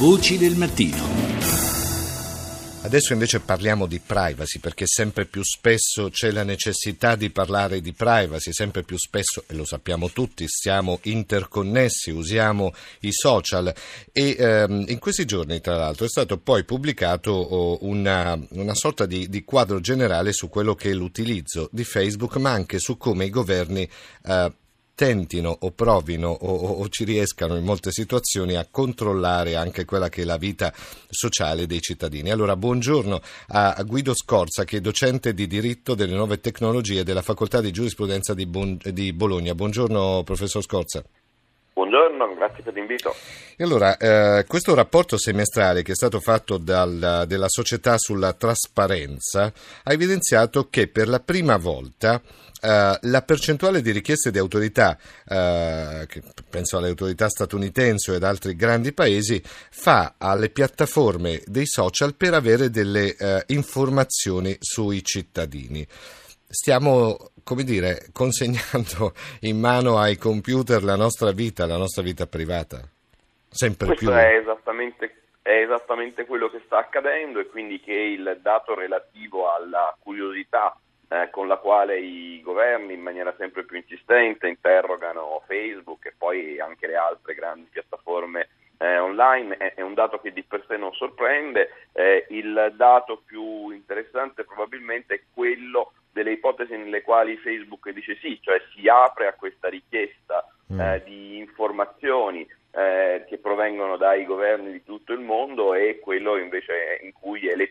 Voci del mattino. Adesso invece parliamo di privacy perché sempre più spesso c'è la necessità di parlare di privacy, sempre più spesso, e lo sappiamo tutti, siamo interconnessi, usiamo i social e ehm, in questi giorni tra l'altro è stato poi pubblicato oh, una, una sorta di, di, quadro generale su quello che è l'utilizzo di Facebook ma anche su come i governi eh, tentino o provino o, o, ci riescano in molte situazioni a controllare anche quella che è la vita sociale dei cittadini. Allora, buongiorno a Guido Scorza, che è docente di diritto delle nuove tecnologie della Facoltà di Giurisprudenza di, bon- di Bologna. Buongiorno, professor Scorza. Buongiorno, grazie per l'invito. E allora, eh, questo rapporto semestrale che è stato fatto dal, della società sulla trasparenza ha evidenziato che per la prima volta Uh, la percentuale di richieste di autorità, uh, penso alle autorità statunitensi o ad altri grandi paesi, fa alle piattaforme dei social per avere delle uh, informazioni sui cittadini. Stiamo, come dire, consegnando in mano ai computer la nostra vita, la nostra vita privata. Sempre Questo più. È esattamente, è esattamente quello che sta accadendo e quindi che il dato relativo alla curiosità eh, con la quale i governi in maniera sempre più insistente interrogano Facebook e poi anche le altre grandi piattaforme eh, online è, è, un dato che di per sé non sorprende, eh, il dato più interessante probabilmente è quello delle ipotesi nelle quali Facebook dice sì, cioè si apre a questa richiesta mm. eh, di informazioni eh, che provengono dai governi di tutto il mondo e quello invece in cui è le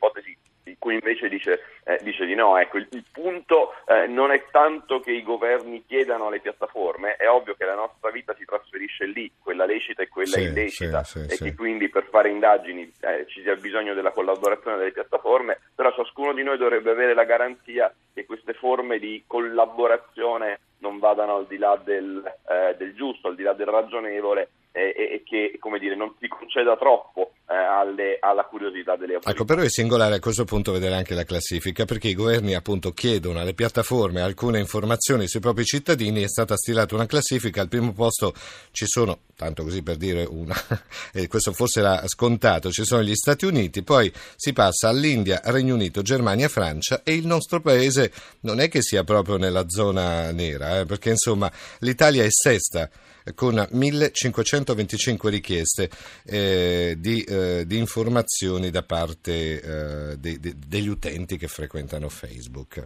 cui invece dice, eh, dice di no. Ecco, il, il punto eh, non è tanto che i governi chiedano alle piattaforme, è ovvio che la nostra vita si trasferisce lì, quella lecita e quella sì, illecita, sì, sì, e che quindi per fare indagini eh, ci sia bisogno della collaborazione delle piattaforme, però ciascuno di noi dovrebbe avere la garanzia che queste forme di collaborazione non vadano al di là del, eh, del giusto, al di là del ragionevole e, e che dire, non si conceda troppo alle, alla curiosità delle autorità. Ecco, però è singolare a questo punto vedere anche la classifica, perché i governi appunto chiedono alle piattaforme alcune informazioni sui propri cittadini, è stata stilata una classifica, al primo posto ci sono, tanto così per dire una, e questo forse era scontato, ci sono gli Stati Uniti, poi si passa all'India, Regno Unito, Germania, Francia e il nostro paese non è che sia proprio nella zona nera, eh, perché insomma l'Italia è sesta con 1525 richieste eh, di, eh, di, informazioni da parte eh, de, de, degli utenti che frequentano Facebook.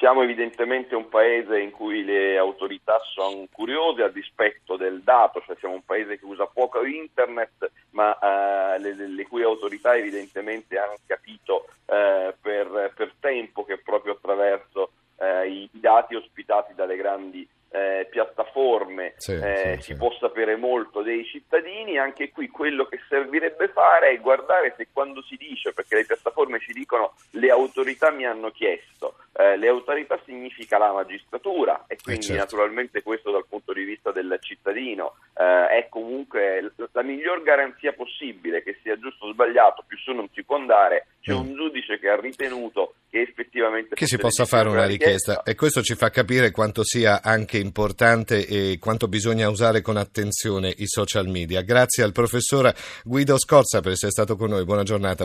Siamo evidentemente un paese in cui le autorità sono curiose a dispetto del dato, cioè siamo un paese che usa poco internet, ma eh, le, le, cui autorità evidentemente hanno capito eh, per, per, tempo che proprio attraverso eh, i dati ospitati dalle grandi eh, piattaforme sì, eh, sì, si sì. può sapere molto dei cittadini, anche qui quello che servirebbe fare è guardare se quando si dice, perché le piattaforme ci dicono le autorità mi hanno chiesto, eh, le autorità significa la magistratura e quindi certo. naturalmente questo dal punto di vista del cittadino eh, è comunque la miglior garanzia possibile che sia giusto o sbagliato, più su non si può andare, c'è mm. un giudice che ha ritenuto che effettivamente che si possa fare una richiesta. richiesta e questo ci fa capire quanto sia anche importante e quanto bisogna usare con attenzione i social media. Grazie al professor Guido Scorza per essere stato con noi, buona giornata.